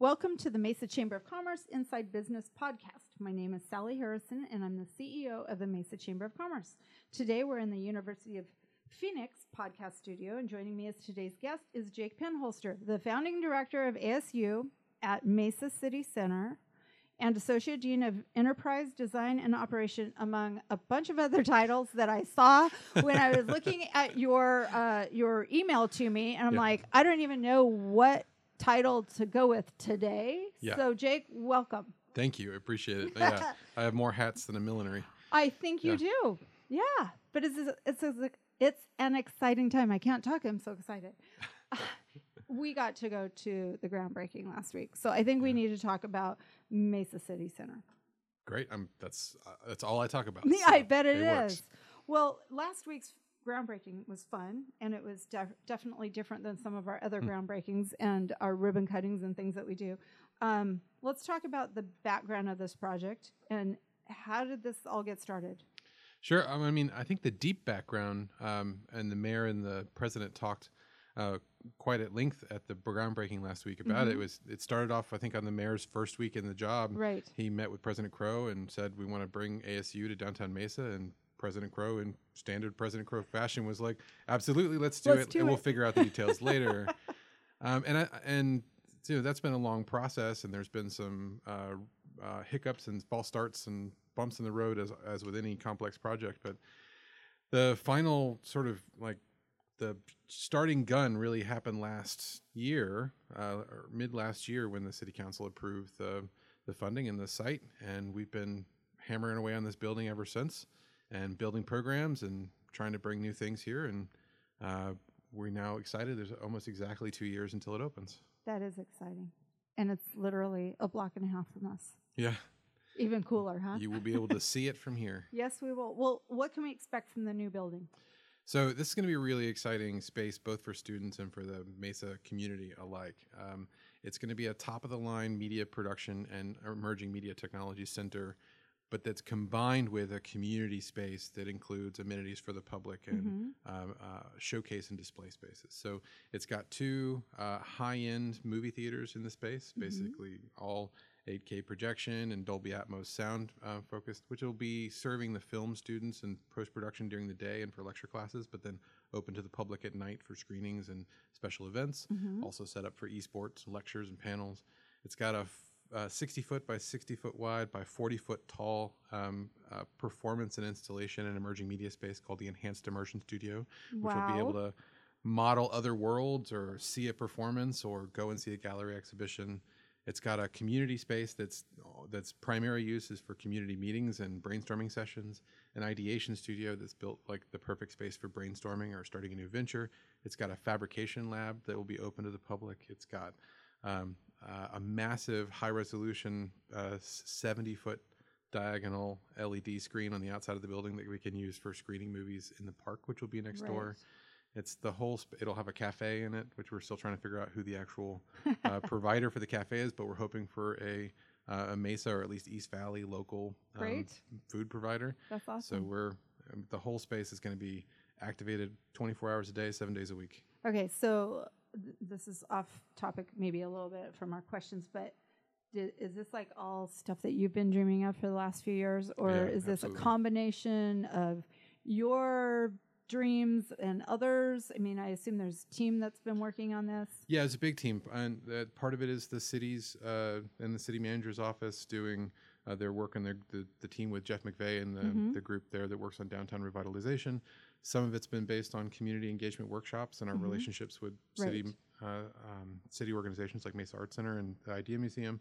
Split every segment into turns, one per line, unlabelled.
Welcome to the Mesa Chamber of Commerce Inside Business podcast. My name is Sally Harrison, and I'm the CEO of the Mesa Chamber of Commerce. Today, we're in the University of Phoenix podcast studio, and joining me as today's guest is Jake Pinholster, the founding director of ASU at Mesa City Center and Associate Dean of Enterprise Design and Operation, among a bunch of other titles that I saw when I was looking at your uh, your email to me, and I'm like, I don't even know what title to go with today.
Yeah.
So, Jake, welcome.
Thank you. I appreciate it. Yeah, I have more hats than a millinery.
I think you
Yeah.
do. Yeah, but it's it's it's, it's an exciting time. I can't talk. I'm so excited. we got to go to the groundbreaking last week, so I think we need to talk about Mesa City Center.
Great. I'm. That's uh, that's all I talk about.
Yeah,
so
I bet it is.
works.
Well, last week's groundbreaking was fun, and it was def- definitely different than some of our other
Mm.
groundbreakings and our ribbon cuttings and things that we do. Um, let's talk about the background of this project and how did this all get started?
Sure. Um, I mean, I think the deep background, um, and the mayor and the president talked uh, quite at length at the groundbreaking last week about it.
Mhm.
it. Was it started off, I think, on the mayor's first week in the job.
Right.
He met with President Crow and said, "We want to bring ASU to downtown Mesa." And President Crow, in standard President Crow fashion, was like, "Absolutely, let's do
Let's
it,
do
and we'll figure out the details later." Um, and I, and you know, that's been a long process, and there's been some uh, uh, hiccups and false starts and bumps in the road, as as with any complex project. But the final sort of like the starting gun really happened last year, uh, or mid last year, when the city council approved the the funding and the site, and we've been hammering away on this building ever since, and building programs and trying to bring new things here, and uh, we're now excited. There's almost exactly two years until it opens.
That is exciting. And it's literally a block and a half from us.
Yeah,
Even cooler, huh?
you will be able to see it from here.
yes, we will. Well, what can we expect from the new building?
So this is going to be a really exciting space, both for students and for the Mesa community alike. Um, it's going to be a top-of-the-line media production and emerging media technology center, but that's combined with a community space that includes amenities for the public and
Mhm.
um, uh, showcase and display spaces. So it's got two uh, high-end movie theaters in the space,
Mhm.
basically all 8K projection and Dolby Atmos sound uh, focused, which will be serving the film students and post production during the day and for lecture classes, but then open to the public at night for screenings and special events.
Mhm.
Also set up for esports, lectures, and panels. It's got a uh, 60 foot by 60 foot wide by 40 foot tall um, uh, performance and installation and emerging media space called the Enhanced Immersion Studio, which will be able to model other worlds or see a performance or go and see a gallery exhibition. It's got a community space that's that's primary use is for community meetings and brainstorming sessions. An ideation studio that's built like the perfect space for brainstorming or starting a new venture. It's got a fabrication lab that will be open to the public. It's got um, uh, a massive high resolution uh, 70 foot diagonal LED screen on the outside of the building that we can use for screening movies in the park, which will be next door. It's the whole. Sp- it'll have a cafe in it, which we're still trying to figure out who the actual uh, provider for the cafe is, but we're hoping for a uh, a Mesa or at least East Valley local um, food provider.
That's awesome.
So we're um, the whole space is going to be activated 24 hours a day, seven days a week.
Okay, so this is off topic maybe a little bit from our questions, but di- is this like all stuff that you've been dreaming of for the last few years, or
Yeah,
is this
absolutely.
a combination of your dreams and others? I mean, I assume there's a team that's been working on this.
Yeah, it's a big team, and uh, part of it is the city's uh, and the city manager's office doing uh, their work and their, the the team with Jeff McVay and the,
Mhm.
the group there that works on downtown revitalization. Some of it's been based on community engagement workshops and our
Mhm.
relationships with city
Right.
uh, um, city organizations like Mesa Art Center and the Idea Museum.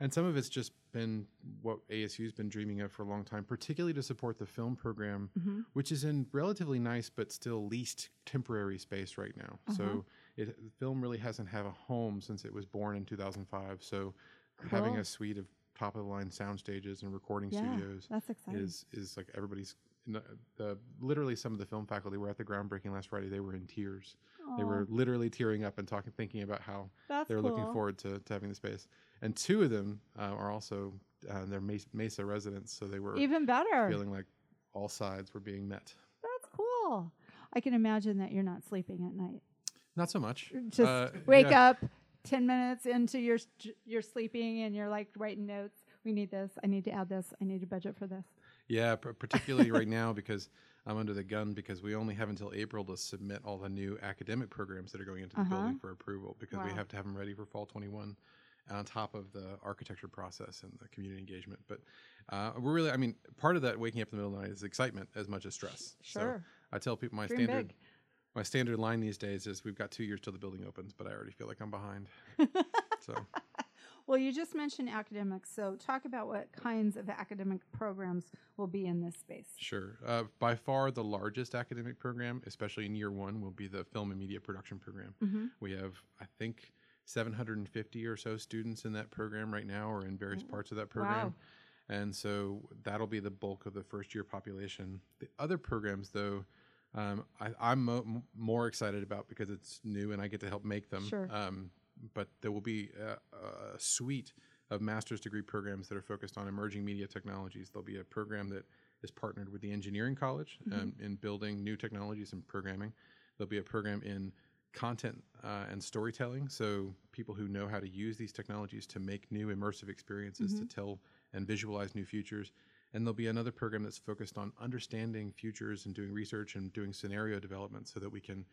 And some of it's just been what ASU's been dreaming of for a long time, particularly to support the film program
Mm-hmm.
which is in relatively nice but still leased temporary space right now.
Uh-huh.
So it film really hasn't had a home since it was born in 2005. So having a suite of top of the line sound stages and recording
Yeah,
studios
that's exciting.
is is like everybody's the literally some of the film faculty were at the groundbreaking last Friday. They were in tears. They were literally tearing up and talking, thinking about how
that's
they're looking forward to, to having the space. And two of them uh, are also uh, they're Mesa, residents, so they were
Even better.
feeling like all sides were being met.
That's cool. I can imagine that you're not sleeping at night.
Not so much.
Just
Uh,
wake
yeah.
up, ten minutes into your your sleeping and you're like writing notes. We need this. I need to add this. I need a budget for this.
Yeah, particularly right now because I'm under the gun because we only have until April to submit all the new academic programs that are going into the
Uh-huh.
building for approval because we have to have them ready for fall 21 on top of the architecture process and the community engagement. But uh, we're really, I mean, part of that waking up in the middle of the night is excitement as much as stress.
Sure.
So I tell people my
Dream
standard.
big.
My standard line these days is we've got two years till the building opens, but I already feel like I'm behind. so
Well, you just mentioned academics, so talk about what kinds of academic programs will be in this space.
Sure. Uh, by far, the largest academic program, especially in year one, will be the film and media production program.
Mm-hmm.
We have, I think, 750 or so students in that program right now, or in various parts of that program.
Wow.
And so that'll be the bulk of the first year population. The other programs, though, um, I, I'm mo- more excited about because it's new and I get to help make them.
Sure.
Um, but there will be a, a suite of master's degree programs that are focused on emerging media technologies. There'll be a program that is partnered with the engineering college um, in building new technologies and programming. There'll be a program in content uh, and storytelling. So people who know how to use these technologies to make new immersive experiences to tell and visualize new futures. And there'll be another program that's focused on understanding futures and doing research and doing scenario development so that we can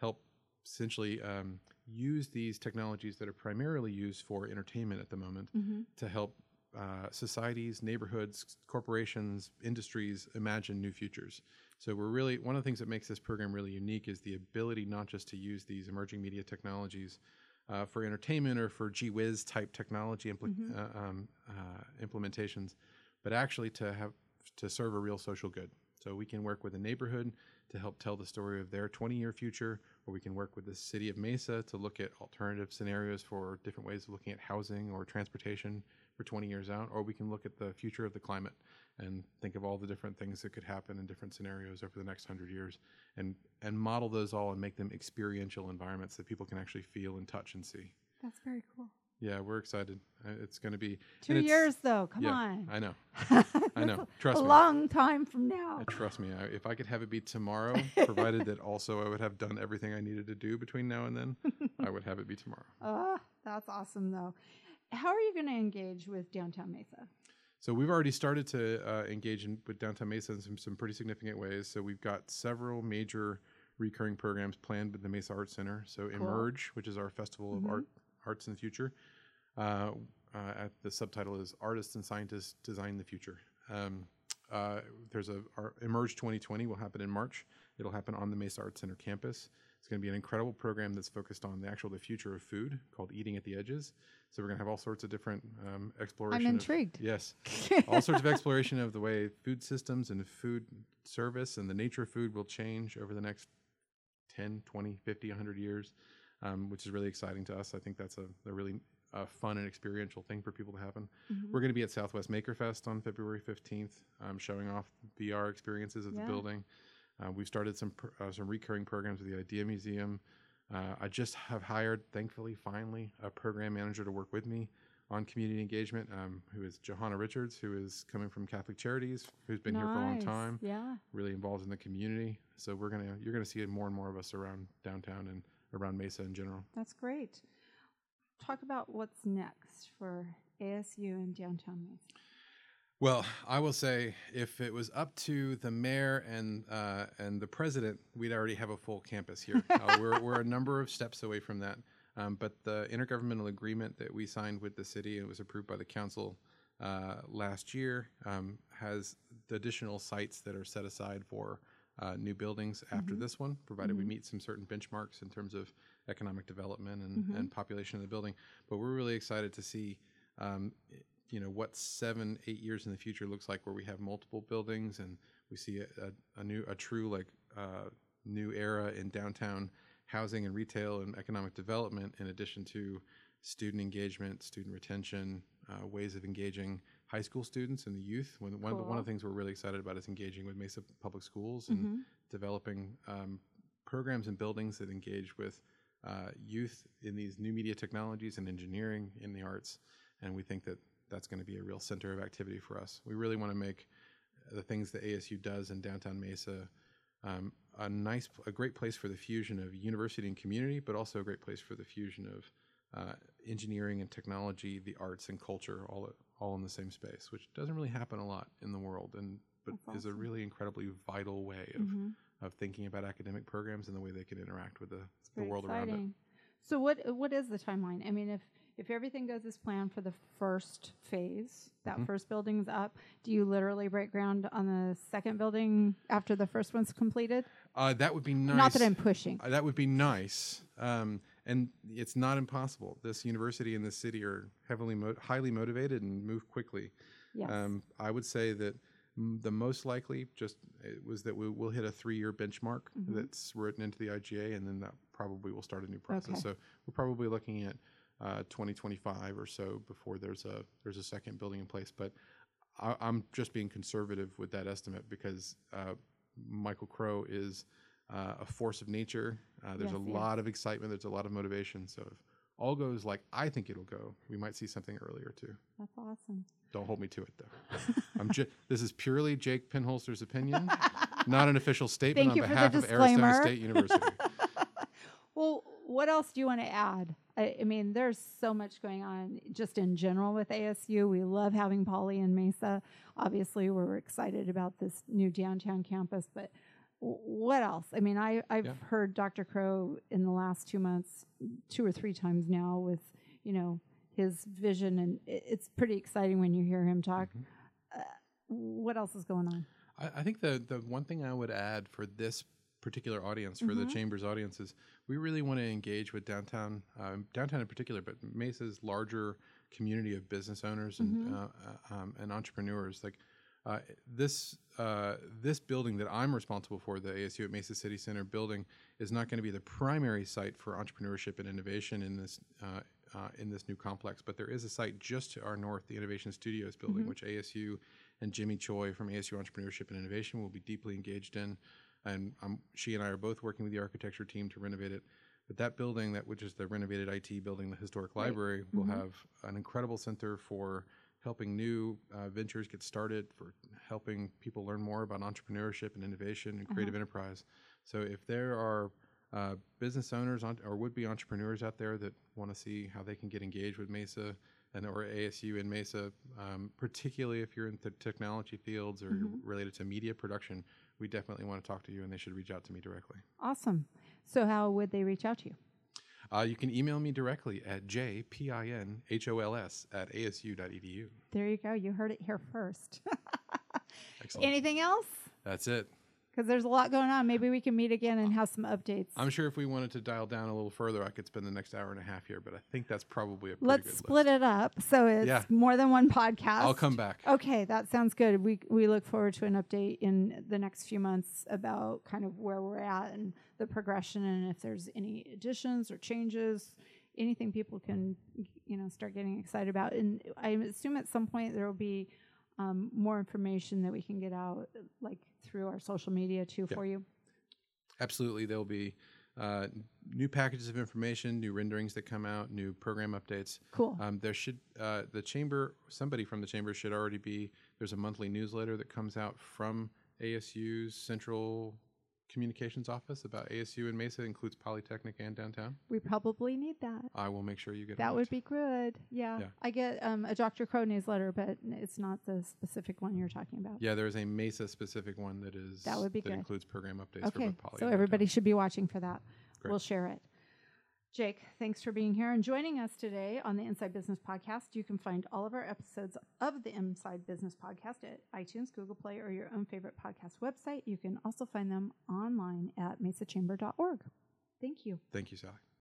help essentially um, use these technologies that are primarily used for entertainment at the moment
Mm-hmm.
to help uh, societies, neighborhoods, corporations, industries imagine new futures. So we're really one of the things that makes this program really unique is the ability not just to use these emerging media technologies uh, for entertainment or for gee whiz type technology impl- uh, um, uh, implementations, but actually to have to serve a real social good. So we can work with a neighborhood to help tell the story of their 20 year future, or we can work with the city of Mesa to look at alternative scenarios for different ways of looking at housing or transportation for 20 years out, or we can look at the future of the climate and think of all the different things that could happen in different scenarios over the next 100 years and and model those all and make them experiential environments that people can actually feel and touch and see.
That's very cool.
Yeah, we're excited. It's going to be
Two years, though. Come
yeah,
on.
I know.
I
know. Trust
a
me.
A long time from now.
Uh, Trust me, I, if I could have it be tomorrow, provided that also I would have done everything I needed to do between now and then, I would have it be tomorrow.
Ah, that's awesome, though. How are you going to engage with Downtown Mesa?
So we've already started to uh, engage in, with Downtown Mesa in some, some pretty significant ways. So we've got several major recurring programs planned with the Mesa Arts Center. So Emerge, which is our festival of art arts in the future. Uh, uh, the subtitle is Artists and Scientists Design the Future. Um, uh, there's a our Emerge 2020 will happen in March. It'll happen on the Mesa Arts Center campus. It's going to be an incredible program that's focused on the actual the future of food called Eating at the Edges. So we're going to have all sorts of different um, exploration. of-
intrigued.
yes, all sorts of exploration of the way food systems and food service and the nature of food will change over the next 10, 20, 50, 100 years, um, which is really exciting to us. I think that's a, a really uh, fun and experiential thing for people to happen.
Mm-hmm.
We're going to be at Southwest Maker Fest on February 15th, um, showing off VR experiences of
Yeah.
the building. Uh, we've started some pr- uh, some recurring programs with the Idea Museum. Uh, I just have hired, thankfully, finally, a program manager to work with me on community engagement, um, who is Johanna Richards, who is coming from Catholic Charities, who's been here for a long time,
Yeah.
really involved in the community. So we're gonna you're gonna see more and more of us around downtown and around Mesa in general.
That's great. Talk about what's next for ASU and Downtown Mesa.
Well, I will say if it was up to the mayor and uh, and the president, we'd already have a full campus here. uh, we're we're a number of steps away from that. Um, but the intergovernmental agreement that we signed with the city and was approved by the council uh, last year um, has the additional sites that are set aside for uh, new buildings after this one, provided we meet some certain benchmarks in terms of economic development and, and population of the building. But we're really excited to see um, you know what seven eight years in the future looks like where we have multiple buildings and we see a, a, a new a true like uh, new era in downtown housing and retail and economic development in addition to student engagement student retention uh, ways of engaging high school students and the youth. One, one, of the, one of the things we're really excited about is engaging with mesa public schools and developing um, programs and buildings that engage with uh, youth in these new media technologies and engineering in the arts and we think that that's going to be a real center of activity for us. We really want to make the things that ASU does in downtown Mesa um, a nice, a great place for the fusion of university and community, but also a great place for the fusion of uh, engineering and technology, the arts and culture, all all in the same space, which doesn't really happen a lot in the world, and but
That's
is a really incredibly vital way of,
Mhm.
Of thinking about academic programs and the way they can interact with the, the world around it.
So what what is the timeline? I mean, if if everything goes as planned for the first phase, that
Mhm.
first building's up, do you literally break ground on the second building after the first one's completed?
Uh, that would be nice.
Not that I'm pushing.
Uh, that would be nice. Um, and it's not impossible. This university and this city are heavily, mo- highly motivated and move quickly.
Yes.
Um, I would say that the most likely just it was that we, we'll hit a three-year benchmark
Mhm.
that's written into the IGA, and then that probably will start a new process.
Okay.
So we're probably looking at uh, 2025 or so before there's a there's a second building in place. But I, I'm just being conservative with that estimate because uh, Michael Crow is uh, a force of nature. Uh, there's
Yes,
a lot of excitement. There's a lot of motivation. So if all goes like I think it'll go, we might see something earlier too.
That's awesome.
Don't hold me to it though. I'm this is purely Jake Pinholster's opinion, not an official statement
Thank
on
you for the
behalf of Arizona. State University.
Well, what else do you want to add? I, I mean, there's so much going on just in general with ASU. We love having Poly and Mesa. Obviously, we're excited about this new downtown campus, but w- what else? I mean, I, I've
Yeah.
heard Dr. Crow in the last two months, two or three times now, with, you know, his vision, and it's pretty exciting when you hear him talk.
Mhm.
Uh, what else is going on?
I, I think the the one thing I would add for this particular audience, for the
Mhm.
Chambers audience, is we really want to engage with downtown, um, downtown in particular, but Mesa's larger community of business owners and
Mhm.
uh, uh, um, and entrepreneurs. Like uh, this uh, this building that I'm responsible for, the ASU at Mesa City Center building, is not going to be the primary site for entrepreneurship and innovation in this. Uh, uh, in this new complex, but there is a site just to our north, the Innovation Studios building,
Mhm.
which ASU and Ji Mi Choi from ASU Entrepreneurship and Innovation will be deeply engaged in. And um, she and I are both working with the architecture team to renovate it. But that building, that which is the renovated IT building, the historic
Right.
library, will
Mhm.
have an incredible center for helping new uh, ventures get started, for helping people learn more about entrepreneurship and innovation and creative enterprise. So if there are uh, business owners on, or would-be entrepreneurs out there that want to see how they can get engaged with Mesa and or ASU in Mesa, um, particularly if you're in the technology fields or
Mhm.
related to media production, we definitely want to talk to you, and they should reach out to me directly.
Awesome. So, how would they reach out to you?
Uh, you can email me directly at jpinhols at asu.edu.
There you go. You heard it here first.
Excellent.
Anything else?
That's it.
Because there's a lot going on. Maybe we can meet again and have some updates.
I'm sure if we wanted to dial down a little further, I could spend the next hour and a half here, but I think that's probably a
Let's split
list.
it up so it's
Yeah.
more than one podcast.
I'll come back.
Okay, that sounds good. We we look forward to an update in the next few months about kind of where we're at and the progression and if there's any additions or changes, anything people can you know start getting excited about. And I assume at some point there will be um, more information that we can get out like through our social media too
Yeah.
for you.
Absolutely. There'll be uh, new packages of information, new renderings that come out, new program updates.
Cool.
Um, there should uh, the chamber, somebody from the chamber should already be. There's a monthly newsletter that comes out from ASU's central communications office about ASU and Mesa. Includes Polytechnic and downtown.
we probably need that.
I will make sure you get
That
on
would be good. Yeah.
Yeah.
I get um, a Dr. Crow newsletter, but it's not the specific one you're talking about.
Yeah, there is a Mesa specific one that is
That would be
that
good.
includes program updates
Okay.
for both Poly.
So
and
everybody
downtown.
should be watching for that.
Great.
We'll share it. Jake, thanks for being here and joining us today on the Inside Business Podcast. You can find all of our episodes of the Inside Business Podcast at iTunes, Google Play, or your own favorite podcast website. You can also find them online at mesachamber.org. Thank you.
Thank you, Sally.